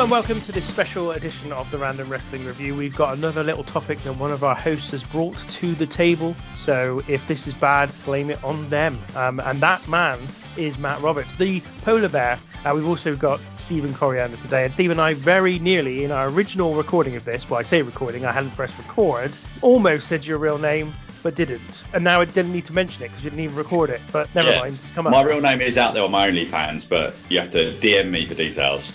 Hello and welcome to this special edition of the Random Wrestling Review. We've got another little topic that one of our hosts has brought to the table. So if this is bad, blame it on them. Um, and that man is Matt Roberts, the polar bear. Uh, we've also got Stephen Coriander today. And Stephen and I very nearly, in our original recording of this, well, I say recording, I hadn't pressed record, almost said your real name but didn't. And now I didn't need to mention it because you didn't even record it. But never Yeah. mind, it's come up. My real name is out there on my OnlyFans, but you have to DM me for details.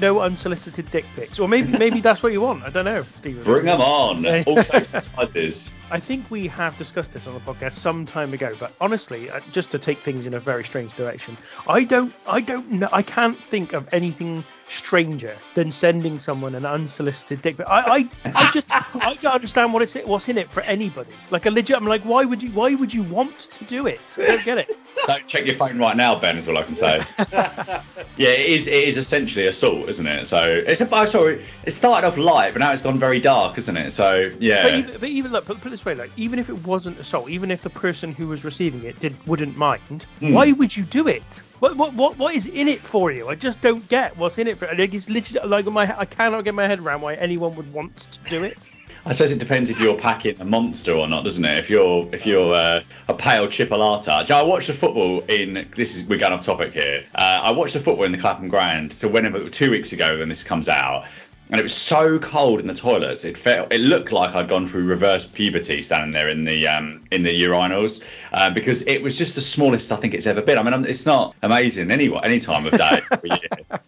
No unsolicited dick pics. Or maybe maybe that's what you want. I don't know, Stephen. Bring them on. All sizes. I think we have discussed this on the podcast some time ago, but honestly, uh, just to take things in a very strange direction, I don't, I don't know, I can't think of anything stranger than sending someone an unsolicited dick. pic. I, I, I just, I don't understand what it's, what's in it for anybody. Like a legit, I'm like, why would you, why would you want to do it? I don't get it. Don't check your phone right now, Ben, is all I can say. yeah, it is. It is essentially assault, isn't it? So it's a. oh, Sorry, it started off light, but now it's gone very dark, isn't it? So But yeah. even, but even look, put, put it this way, like even if it wasn't assault, even if the person who was receiving it did wouldn't mind, Hmm. why would you do it? What, what what what is in it for you? I just don't get what's in it for. Like it's literally like my I cannot get my head around why anyone would want to do it. I suppose it depends if you're packing a monster or not, doesn't it? If you're if you're uh, a pale chipolata. I watched the football in this is we're going off topic here. Uh, I watched the football in the Clapham Grand. So whenever two weeks ago when this comes out. And it was so cold in the toilets. It felt, it looked like I'd gone through reverse puberty standing there in the um, in the urinals uh, because it was just the smallest I think it's ever been. I mean, it's not amazing anyway any time of day, but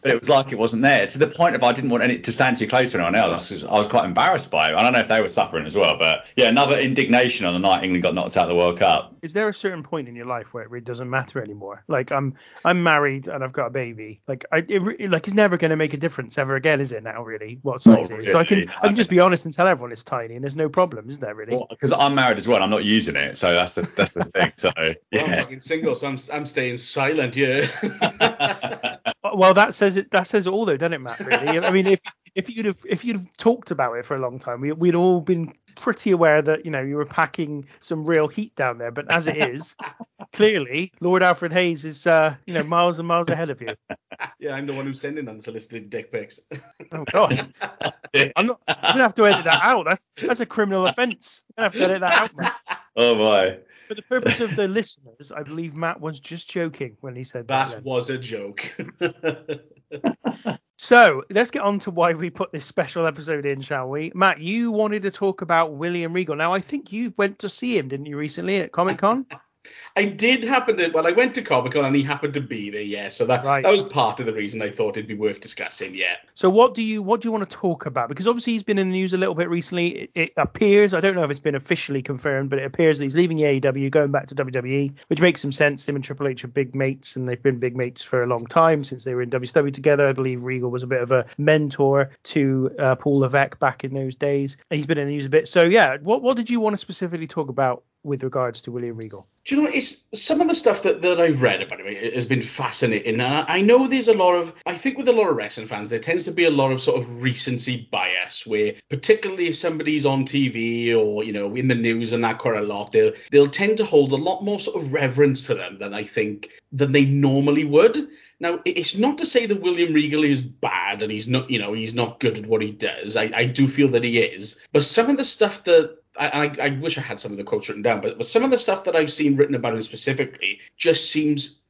it was like it wasn't there to the point of I didn't want any to stand too close to anyone else. I was quite embarrassed by it. I don't know if they were suffering as well, but yeah, another indignation on the night England got knocked out of the World Cup. Is there a certain point in your life where it really doesn't matter anymore? Like I'm I'm married and I've got a baby. Like I it, like it's never going to make a difference ever again, is it now? Really, what Not size it is? So I can. I can just be honest and tell everyone it's tiny and there's no problem, is there really? Because I'm married as well, I'm not using it, so that's the that's the thing. So Well, I'm yeah. fucking single, so I'm I'm staying silent here. Uh, Well, that says it. That says it all, though, doesn't it, Matt? Really. I mean, if if you'd have if you'd have talked about it for a long time, we, we'd all been pretty aware that you know you were packing some real heat down there. But as it is, clearly, Lord Alfred Hayes is uh, you know miles and miles ahead of you. yeah, I'm the one who's sending unsolicited dick pics. Oh God, I'm not. I'm gonna have to edit that out. That's that's a criminal offence. I'm gonna have to edit that out, man. Oh my. For the purpose of the listeners, I believe Matt was just joking when he said that. that then. was a joke. So let's get on to why we put this special episode in, shall we? Matt, you wanted to talk about William Regal. Now, I think you went to see him, didn't you, recently at Comic Con? I did happen to well, I went to Comic Con and he happened to be there, yeah. So that Right. that was part of the reason I thought it'd be worth discussing, yeah. so what do you what do you want to talk about? Because obviously he's been in the news a little bit recently. It, it appears, I don't know if it's been officially confirmed, but it appears that he's leaving the AEW, going back to WWE, which makes some sense. Him and Triple H are big mates, and they've been big mates for a long time since they were in WCW together. I believe Regal was a bit of a mentor to uh, Paul Levesque back in those days. He's been in the news a bit. So yeah, what what did you want to specifically talk about with regards to William Regal? Do you know, it's some of the stuff that, that I've read about him has been fascinating. And I know there's a lot of, I think with a lot of wrestling fans, there tends to be a lot of sort of recency bias where, particularly if somebody's on TV or, you know, in the news and that quite a lot, they'll, they'll tend to hold a lot more sort of reverence for them than I think, than they normally would. Now, it's not to say that William Regal is bad and he's not, you know, he's not good at what he does. I, I do feel that he is. But some of the stuff that I, I, wish I had some of the quotes written down, but, some of the stuff that I've seen written about him specifically just seems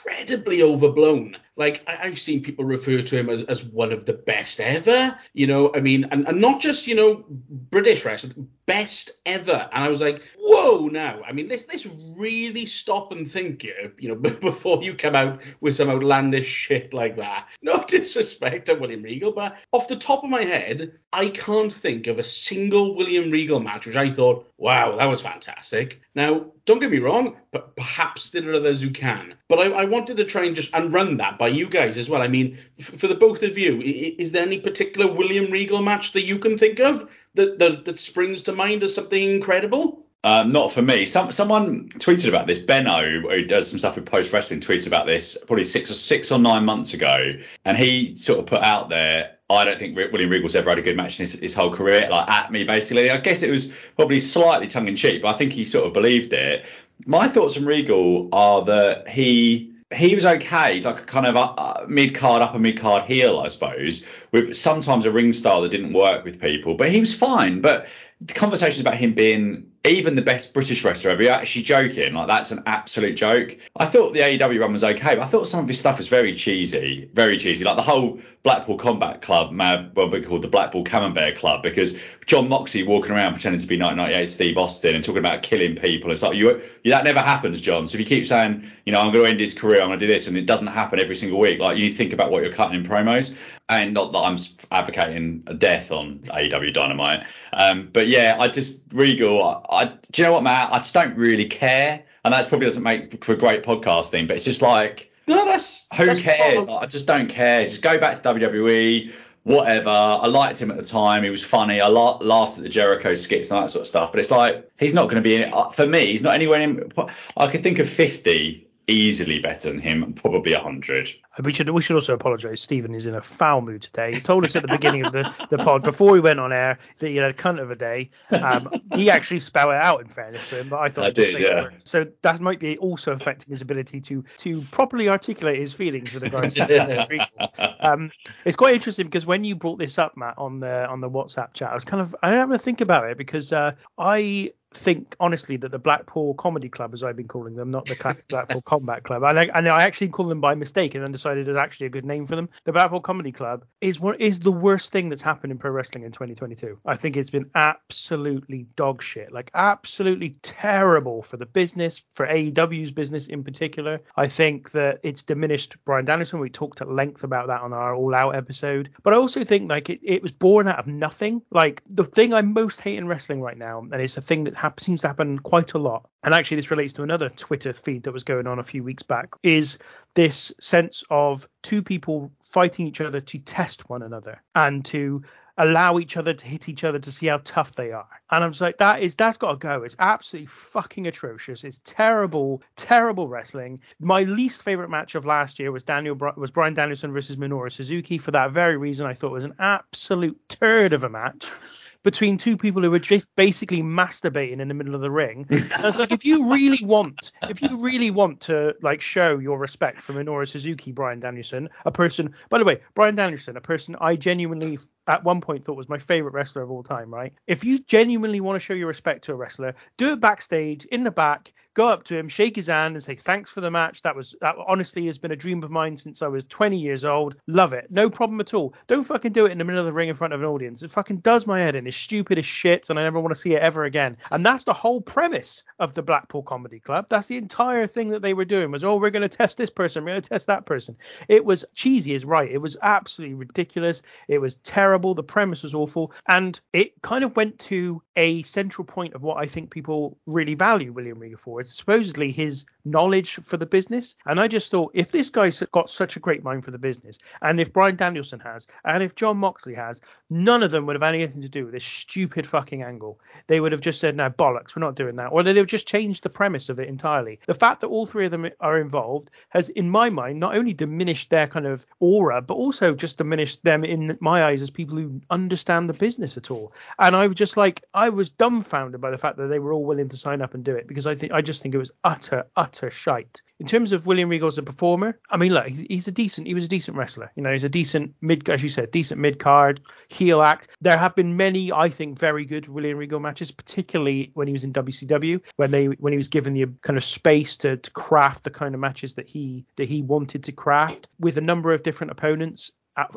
incredibly overblown. Like I, I've seen people refer to him as, as one of the best ever. You know, I mean, and, and not just you know British wrestling, best ever. And I was like, whoa, now. I mean, let's let's really stop and think. You know, before you come out with some outlandish shit like that. No disrespect to William Regal, but off the top of my head, I can't think of a single William Regal match which I thought, wow, that was fantastic. Now, don't get me wrong, but perhaps there are others who can. But I, I wanted to try and just and run that by you guys as well. I mean, f- for the both of you, i- is there any particular William Regal match that you can think of that that, that springs to mind as something incredible? Um, not for me. Some someone tweeted about this. Benno, who does some stuff with Post Wrestling, tweeted about this probably six or six or nine months ago, and he sort of put out there. I don't think William Regal's ever had a good match in his, his whole career, like at me basically. I guess it was probably slightly tongue in cheek, but I think he sort of believed it. My thoughts on Regal are that he he was okay, like a kind of uh, mid card, up upper mid card heel, I suppose, with sometimes a ring style that didn't work with people, but he was fine. But the conversations about him being even the best British wrestler ever, you're actually joking. Like that's an absolute joke. I thought the AEW run was okay, but I thought some of his stuff was very cheesy, very cheesy. Like the whole Blackpool Combat Club have well be called the Blackpool Camembert Club because Jon Moxley walking around pretending to be 1998 Steve Austin and talking about killing people. It's like you, that never happens, Jon. So if you keep saying, you know, I'm going to end his career, I'm going to do this, and it doesn't happen every single week, like you need to think about what you're cutting in promos. And not that I'm advocating a death on AEW Dynamite, um, but yeah, I just Regal. I, I do you know what, Matt? I just don't really care, and that probably doesn't make for great podcasting. But it's just like, no, that's who that's cares? Like, I just don't care. Just go back to WWE. Whatever. I liked him at the time. He was funny. I la- laughed at the Jericho skits and that sort of stuff. But it's like he's not going to be in it. Uh, for me, he's not anywhere in. I could think of 50 easily better than him, probably a 100. We should we should also apologise. Stephen is in a foul mood today. He told us at the beginning of the, the pod before we went on air that he had a cunt of a day. Um, he actually spelled it out in fairness to him, but I thought I did, yeah. So that might be also affecting his ability to to properly articulate his feelings with regards to um, It's quite interesting because when you brought this up, Matt, on the on the WhatsApp chat, I was kind of I having to think about it because uh, I think honestly that the Blackpool Comedy Club, as I've been calling them, not the Blackpool Combat Club, and I, and I actually call them by mistake and then decided it's actually a good name for them. The Blackpool Comedy Club is what is the worst thing that's happened in pro wrestling in 2022. I think it's been absolutely dog shit, like absolutely terrible for the business, for AEW's business in particular. I think that it's diminished Bryan Danielson. We talked at length about that on our All Out episode, but I also think like it, it was born out of nothing. Like the thing I most hate in wrestling right now, and it's a thing that seems to happen quite a lot. And actually, this relates to another Twitter feed that was going on a few weeks back. Is this sense of two people fighting each other to test one another and to allow each other to hit each other to see how tough they are. And I'm just like, that is that's got to go. It's absolutely fucking atrocious. It's terrible, terrible wrestling. My least favorite match of last year was Daniel was Bryan Danielson versus Minoru Suzuki. For that very reason, I thought it was an absolute turd of a match between two people who were just basically masturbating in the middle of the ring. And it's like if you really want, if you really want to like show your respect for Minoru Suzuki, Bryan Danielson, a person. By the way, Bryan Danielson, a person I genuinely at one point thought was my favorite wrestler of all time, right? If you genuinely want to show your respect to a wrestler, do it backstage in the back, go up to him, shake his hand, and say thanks for the match. That was that honestly has been a dream of mine since I was 20 years old. Love it, no problem at all. Don't fucking do it in the middle of the ring in front of an audience. It fucking does my head in. It's stupid as shit, and I never want to see it ever again. And that's the whole premise of the Blackpool Comedy Club. That's the entire thing that they were doing was, oh, we're going to test this person, we're going to test that person. It was cheesy as right. It was absolutely ridiculous. It was terrible. The premise was awful, and it kind of went to a central point of what I think people really value William Regal for. It's supposedly his knowledge for the business. And I just thought if this guy's got such a great mind for the business, and if Bryan Danielson has, and if Jon Moxley has, none of them would have anything to do with this stupid fucking angle. They would have just said, no, bollocks, we're not doing that. Or they'd have just changed the premise of it entirely. The fact that all three of them are involved has, in my mind, not only diminished their kind of aura, but also just diminished them in my eyes as people who understand the business at all. And I was just like, I was dumbfounded by the fact that they were all willing to sign up and do it because I think I just think it was utter, utter shite. In terms of William Regal as a performer, I mean, look, he's, he's a decent, he was a decent wrestler. You know, he's a decent mid, as you said, decent mid card heel act. There have been many, I think, very good William Regal matches, particularly when he was in WCW, when they when he was given the kind of space to, to craft the kind of matches that he that he wanted to craft with a number of different opponents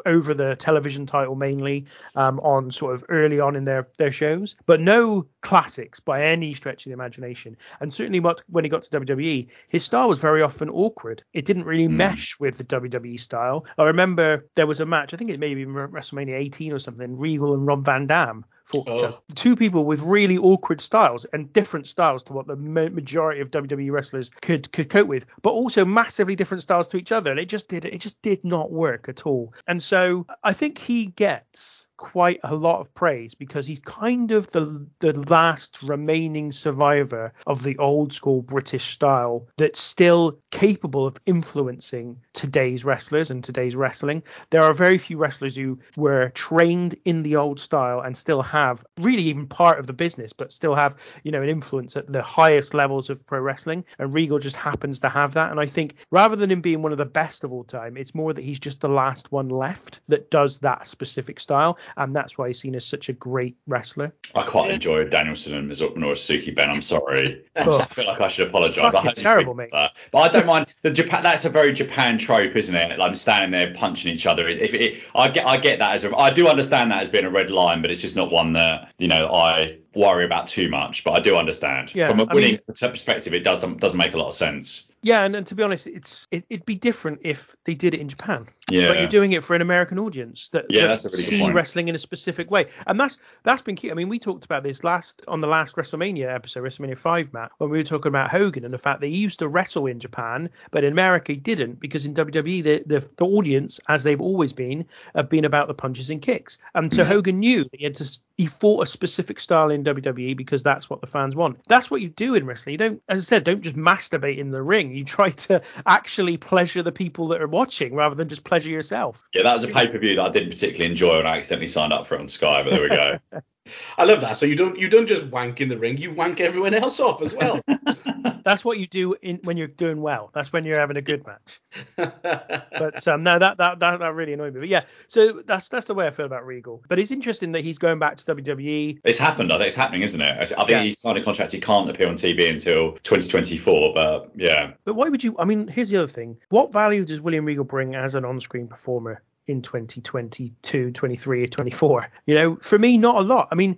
over the television title mainly um, on sort of early on in their their shows, but no classics by any stretch of the imagination. And certainly, when he got to WWE, his style was very often awkward. It didn't really mm. mesh with the WWE style. I remember there was a match, I think it may be WrestleMania 18 or something, Regal and Rob Van Dam oh. two people with really awkward styles and different styles to what the majority of WWE wrestlers could could cope with, but also massively different styles to each other. And it just did it just did not work at all. And so I think he gets quite a lot of praise because he's kind of the the last remaining survivor of the old school British style that's still capable of influencing today's wrestlers and today's wrestling. There are very few wrestlers who were trained in the old style and still have really even part of the business, but still have you know an influence at the highest levels of pro wrestling. And Regal just happens to have that. And I think rather than him being one of the best of all time, it's more that he's just the last one left that does that specific style, and that's why he's seen as such a great wrestler. I quite enjoyed Danielson and Minoru Suzuki. Ben, I'm sorry. Oh, I feel like I should apologise. fucking I terrible, mate. That. But I don't mind the Japan. That's a very Japan trope, isn't it? Like I'm standing there punching each other. If it, I get, I get that as a, I do understand that as being a red line, but it's just not one that you know I worry about too much. But I do understand Yeah, from a winning mean- perspective, it does doesn't make a lot of sense. Yeah, and, and to be honest, it's it, it'd be different if they did it in Japan. Yeah. But you're doing it for an American audience that, Yeah, that that's a really see wrestling in a specific way, and that's that's been key. I mean, we talked about this last on the last WrestleMania episode, WrestleMania Five, Matt, when we were talking about Hogan and the fact that he used to wrestle in Japan, but in America he didn't because in WWE the the, the audience, as they've always been, have been about the punches and kicks, and so mm. Hogan knew that he had to he fought a specific style in WWE because that's what the fans want. That's what you do in wrestling. You don't, as I said, don't just masturbate in the ring. You try to actually pleasure the people that are watching rather than just pleasure yourself. Yeah, that was a pay per view that I didn't particularly enjoy, and I accidentally signed up for it on Sky. But there we go. I love that. So you don't you don't just wank in the ring, you wank everyone else off as well. That's what you do in when you're doing well. That's when you're having a good match. But um, no, that, that that that really annoyed me. But yeah, so that's that's the way I feel about Regal. But it's interesting that he's going back to. WWE. It's happened. I think it's happening, isn't it? I think Yeah. he signed a contract. He can't appear on TV until 2024. But yeah, But why would you? I mean, here's the other thing. What value does William Regal bring as an on-screen performer in 2022, 23, or 24? You know, for me, not a lot. I mean,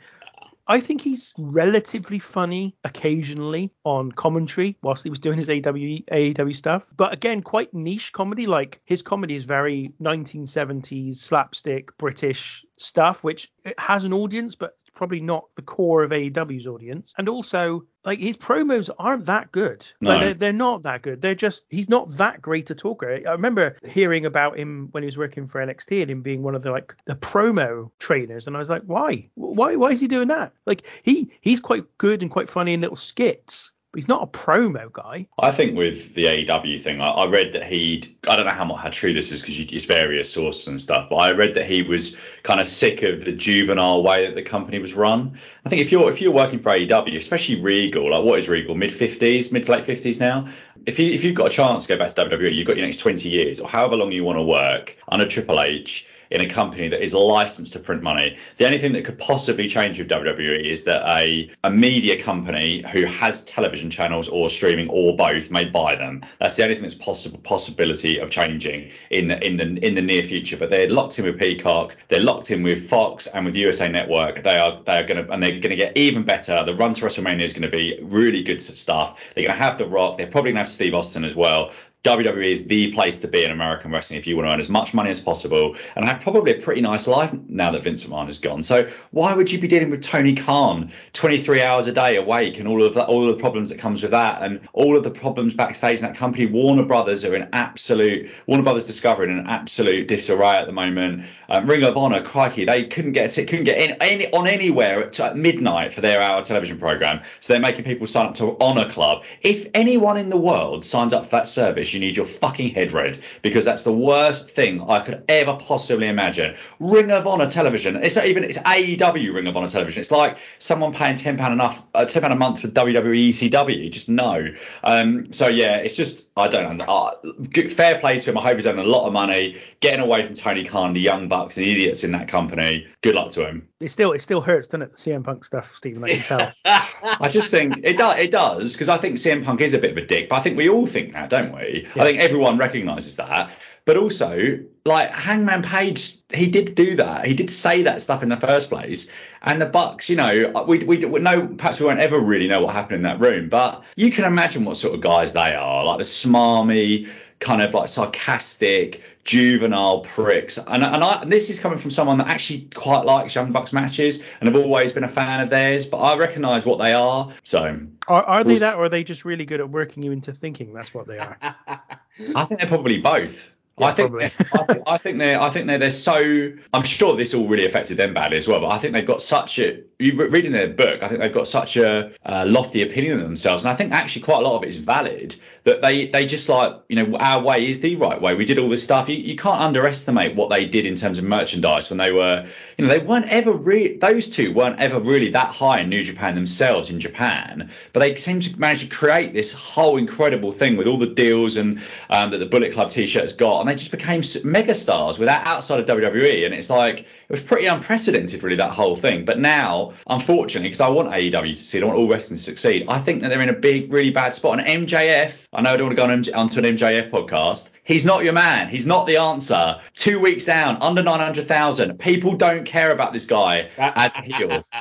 I think he's relatively funny occasionally on commentary whilst he was doing his AW, AEW stuff. But again, quite niche comedy. Like his comedy is very 1970s slapstick British stuff, which it has an audience, but probably not the core of AEW's audience. And also, like his promos aren't that good. Like they're, they're not that good. They're just he's not that great a talker. I remember hearing about him when he was working for NXT and him being one of the like the promo trainers, and I was like, why? Why? Why is he doing that? Like he he's quite good and quite funny in little skits, but he's not a promo guy. I think with the AEW thing, I, I read that he'd. I don't know how much how true this is because it's various sources and stuff, but I read that he was kind of sick of the juvenile way that the company was run. I think if you're if you're working for AEW, especially Regal, like what is Regal, mid 50s, mid to late 50s now. If you if you've got a chance to go back to WWE, you've got your next 20 years or however long you want to work under Triple H in a company that is licensed to print money. The only thing that could possibly change with WWE is that a, a media company who has television channels or streaming or both may buy them. That's the only thing that's possible possibility of changing in the in the in the near future. But they're locked in with Peacock, they're locked in with Fox and with USA Network. They are they are gonna and they're gonna get even better. The run to WrestleMania is gonna be really good stuff. They're gonna have The Rock. They're probably gonna have Steve Austin as well. WWE is the place to be in American wrestling if you want to earn as much money as possible and have probably a pretty nice life now that Vince McMahon is gone. So why would you be dealing with Tony Khan 23 hours a day awake and all of that, all of the problems that comes with that and all of the problems backstage in that company? Warner Brothers are in absolute Warner Brothers Discovery in an absolute disarray at the moment. Um, Ring of Honor, crikey, they couldn't get a t- couldn't get in, any on anywhere at, at midnight for their hour television program. So they're making people sign up to Honor Club. If anyone in the world signs up for that service, you need your fucking head read because that's the worst thing I could ever possibly imagine. Ring of Honor television. It's not even it's AEW Ring of Honor television. It's like someone paying ten pound enough uh, ten pound a month for WWE ECW. Just no. Um, so yeah, it's just I don't know. Uh, fair play to him. I hope he's earning a lot of money, getting away from Tony Khan, the young bucks, and idiots in that company. Good luck to him. It still it still hurts, doesn't it? The CM Punk stuff, Stephen. I can tell. I just think it does. It does because I think CM Punk is a bit of a dick, but I think we all think that, don't we? I think everyone recognises that. But also, like Hangman Page, he did do that. He did say that stuff in the first place. And the Bucks, you know, we we, we know perhaps we won't ever really know what happened in that room, but you can imagine what sort of guys they are, like the smarmy, kind of like sarcastic, juvenile pricks. And and, I, and this is coming from someone that actually quite likes Young Bucks matches and have always been a fan of theirs. But I recognise what they are. So Are, are they that, or are they just really good at working you into thinking that's what they are? I think they're probably both. Yeah, I think. I, think, I think they're I think they're they're so I'm sure this all really affected them badly as well. But I think they've got such a reading their book. I think they've got such a uh, lofty opinion of themselves, and I think actually quite a lot of it is valid. That they they just like you know our way is the right way. We did all this stuff. You, you can't underestimate what they did in terms of merchandise when they were you know they weren't ever really those two weren't ever really that high in New Japan themselves in Japan, but they seem to manage to create this whole incredible thing with all the deals and um, that the Bullet Club T-shirt has got, and they just became mega stars without outside of WWE, and it's like it was pretty unprecedented really that whole thing. But now, unfortunately, because I want AEW to succeed, I want all wrestling to succeed, I think that they're in a big, really bad spot. And MJF, I know I don't want to go on onto an MJF podcast. He's not your man. He's not the answer. Two weeks down, under 900,000. People don't care about this guy as a heel.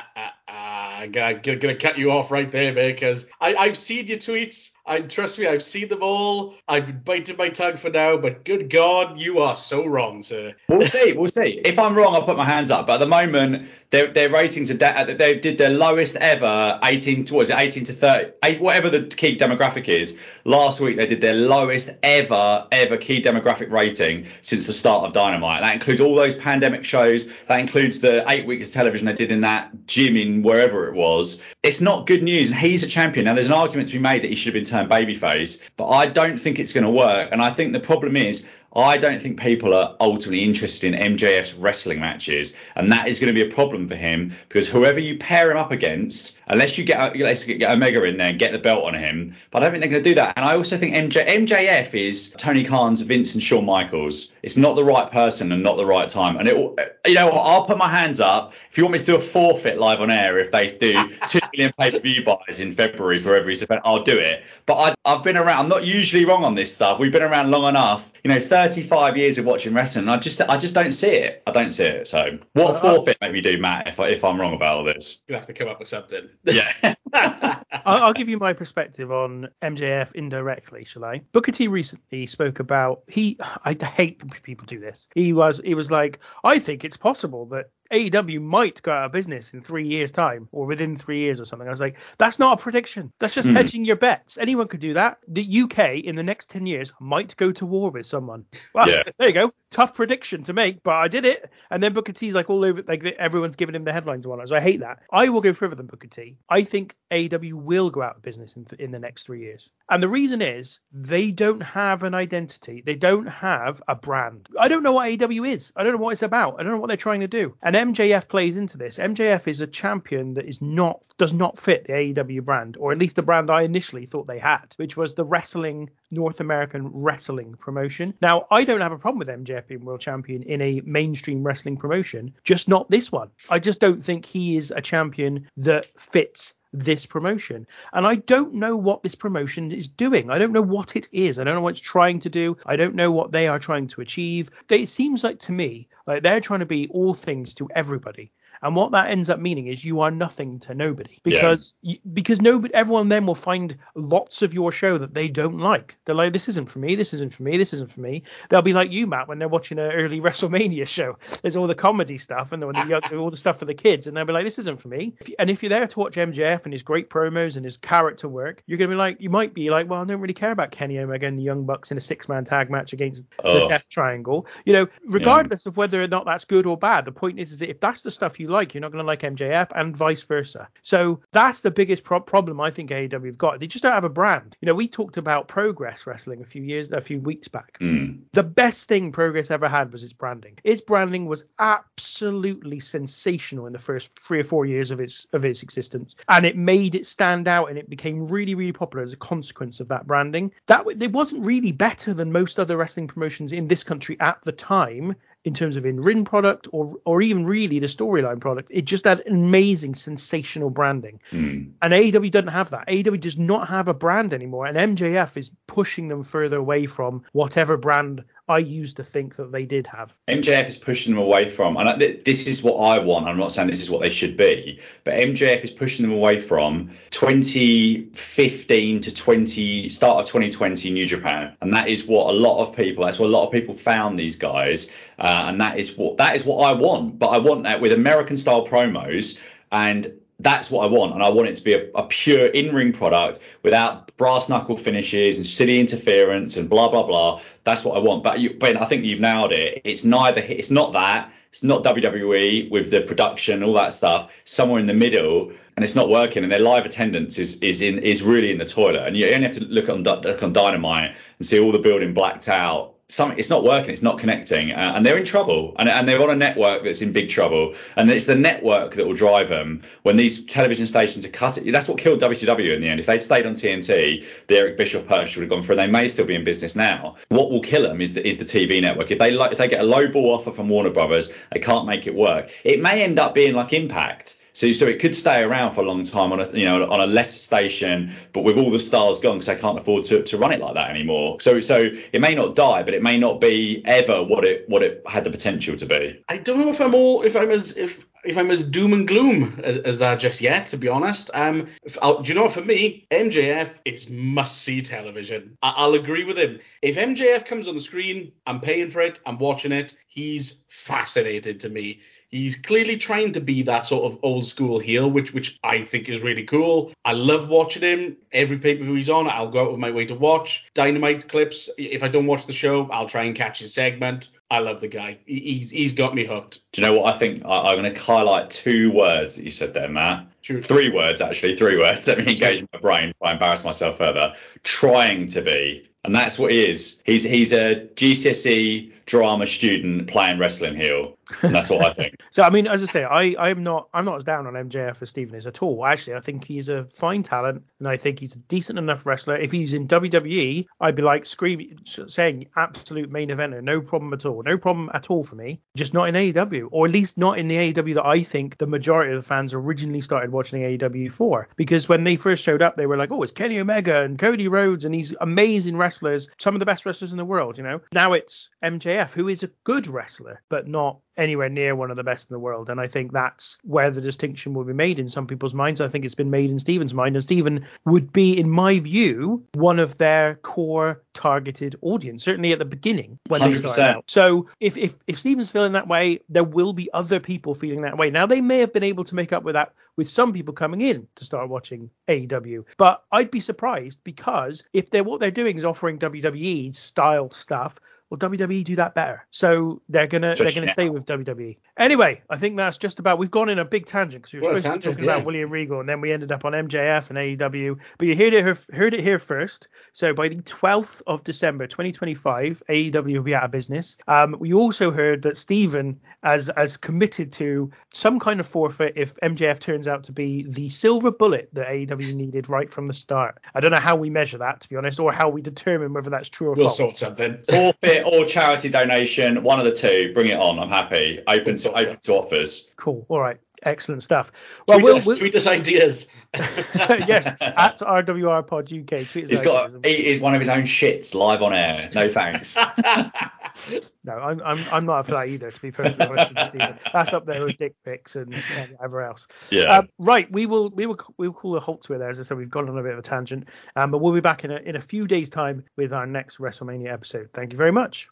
I'm gonna, gonna cut you off right there, man, because I've seen your tweets. I trust me, I've seen them all. I've bited my tongue for now, but good God, you are so wrong, sir. We'll see, we'll see. If I'm wrong, I'll put my hands up. But at the moment, their their ratings are de- uh, they did their lowest ever 18 to it 18 to 30 whatever the key demographic is. Last week they did their lowest ever ever key demographic rating since the start of Dynamite. That includes all those pandemic shows. That includes the eight weeks of television they did in that gym in wherever it was. It's not good news, and he's a champion. Now there's an argument to be made that he should have been turned babyface, but I don't think it's going to work. And I think the problem is I don't think people are ultimately interested in MJF's wrestling matches, and that is going to be a problem for him because whoever you pair him up against, unless you get let's get Omega in there and get the belt on him, but I don't think they're going to do that. And I also think MJ, MJF is Tony Khan's Vince and Shawn Michaels. It's not the right person and not the right time. And it, you know, I'll put my hands up if you want me to do a forfeit live on air if they do two million pay per view buys in February for every event, I'll do it. But I, I've been around. I'm not usually wrong on this stuff. We've been around long enough. You know, 35 years of watching wrestling. And I just I just don't see it. I don't see it. So what uh, forfeit make me do, Matt, if I, if I'm wrong about all this? You have to come up with something. Yeah. I'll, give you my perspective on MJF indirectly, shall I? Booker T recently spoke about he. I hate people do this. He was he was like, I think it's possible that AEW might go out of business in three years' time or within three years or something. I was like, that's not a prediction. That's just mm. hedging your bets. Anyone could do that. The UK in the next 10 years might go to war with someone. Well, yeah. there you go. Tough prediction to make, but I did it. And then Booker T's like all over, like everyone's giving him the headlines and whatnot. So I hate that. I will go further than Booker T. I think AEW will go out of business in, th- in the next three years. And the reason is they don't have an identity. They don't have a brand. I don't know what AEW is. I don't know what it's about. I don't know what they're trying to do. And MJF plays into this. MJF is a champion that is not does not fit the AEW brand, or at least the brand I initially thought they had, which was the wrestling North American wrestling promotion. Now, I don't have a problem with MJF being world champion in a mainstream wrestling promotion, just not this one. I just don't think he is a champion that fits this promotion. And I don't know what this promotion is doing. I don't know what it is. I don't know what it's trying to do. I don't know what they are trying to achieve. It seems like to me like they're trying to be all things to everybody. And what that ends up meaning is you are nothing to nobody because yeah. you, because nobody everyone then will find lots of your show that they don't like. They're like, this isn't for me, this isn't for me, this isn't for me. They'll be like you, Matt, when they're watching an early WrestleMania show. There's all the comedy stuff and the, uh, all the stuff for the kids, and they'll be like, this isn't for me. and if you're there to watch MJF and his great promos and his character work, you're gonna be like, you might be like, well, I don't really care about Kenny Omega and the Young Bucks in a six-man tag match against oh. the Death Triangle. You know, mm. regardless yeah. of whether or not that's good or bad, the point is, is that if that's the stuff you like, you're not going to like MJF and vice versa. So that's the biggest pro- problem I think AEW have got. They just don't have a brand. You know, we talked about Progress Wrestling a few years, a few weeks back. Mm. The best thing Progress ever had was its branding. Its branding was absolutely sensational in the first three or four years of its of its existence, and it made it stand out, and it became really, really popular as a consequence of that branding. That it wasn't really better than most other wrestling promotions in this country at the time in terms of in ring product or or even really the storyline product. It just had amazing, sensational branding. Mm. And AEW doesn't have that. AEW does not have a brand anymore, and MJF is pushing them further away from whatever brand I used to think that they did have. MJF is pushing them away from, and this is what I want. I'm not saying this is what they should be, but MJF is pushing them away from 2015 to 20 start of 2020 New Japan, and that is what a lot of people. That's what a lot of people found these guys, uh, and that is what that is what I want. But I want that with American style promos and that's what I want, and I want it to be a, a pure in-ring product without brass knuckle finishes and silly interference and blah blah blah. That's what I want. But you, Ben, I think you've nailed it. It's neither. It's not that. It's not WWE with the production, all that stuff. Somewhere in the middle, and it's not working, and their live attendance is is in is really in the toilet, and you only have to look on look on Dynamite and see all the building blacked out it's not working it's not connecting uh, and they're in trouble and, and they're on a network that's in big trouble and it's the network that will drive them when these television stations are cut that's what killed WCW in the end. If they'd stayed on TNT the Eric Bischoff purchase would have gone through and they may still be in business now. What will kill them is the, is the TV network. If they if they get a low ball offer from Warner Brothers they can't make it work. It may end up being like Impact so, so it could stay around for a long time on a, you know, on a less station, but with all the stars gone because they can't afford to, to run it like that anymore. So, so it may not die, but it may not be ever what it what it had the potential to be. I don't know if I'm all if I'm as if if I'm as doom and gloom as, as that just yet, to be honest. Um, do you know, for me, MJF is must see television. I, will agree with him. If MJF comes on the screen, I'm paying for it, I'm watching it. He's fascinated to me. He's clearly trying to be that sort of old school heel, which which I think is really cool. I love watching him. Every pay per view he's on, I'll go out of my way to watch. Dynamite clips. If I don't watch the show, I'll try and catch his segment. I love the guy. He's he's got me hooked. Do you know what I think? I, am going to highlight two words that you said there, Matt. Sure. Three words actually. Three words. Let me engage sure. my brain. If I embarrass myself further. Trying to be, and that's what he is. He's he's a GCSE drama student playing wrestling heel. And that's what I think. so I mean, as I say, I I'm not I'm not as down on MJF as Stephen is at all. Actually, I think he's a fine talent, and I think he's a decent enough wrestler. If he's in WWE, I'd be like screaming, saying absolute main eventer, no problem at all, no problem at all for me. Just not in AEW, or at least not in the AEW that I think the majority of the fans originally started watching AEW for. Because when they first showed up, they were like, oh, it's Kenny Omega and Cody Rhodes and these amazing wrestlers, some of the best wrestlers in the world, you know. Now it's MJF, who is a good wrestler, but not anywhere near one of the best in the world. And I think that's where the distinction will be made in some people's minds. I think it's been made in Stephen's mind. And Stephen would be, in my view, one of their core targeted audience, certainly at the beginning when 100%. they started out. So if, if, if Stephen's feeling that way, there will be other people feeling that way. Now, they may have been able to make up with that with some people coming in to start watching AEW. But I'd be surprised because if they're what they're doing is offering WWE style stuff, well, WWE do that better, so they're gonna they're gonna stay with WWE. Anyway, I think that's just about. We've gone in a big tangent because we were supposed to be talking yeah. about William Regal, and then we ended up on MJF and AEW. But you heard it here, heard it here first. So by the 12th of December 2025, AEW will be out of business. Um, we also heard that Stephen has has committed to some kind of forfeit if MJF turns out to be the silver bullet that AEW needed right from the start. I don't know how we measure that, to be honest, or how we determine whether that's true or we'll false. We'll sort something. Forfeit or charity donation, one of the two. Bring it on. I'm happy. Open to open to offers. Cool. All right. Excellent stuff. Well, tweet, we'll, us, we'll... tweet us ideas. yes, at RWR Pod UK. Tweet He's got. He is one of his own shits live on air. No thanks. no, I'm, I'm I'm not for that either. To be perfectly honest with Stephen, that's up there with dick pics and, and whatever else. Yeah. Um, right. We will we will we will call a halt to it there. As I said, we've gone on a bit of a tangent. Um, but we'll be back in a in a few days' time with our next WrestleMania episode. Thank you very much.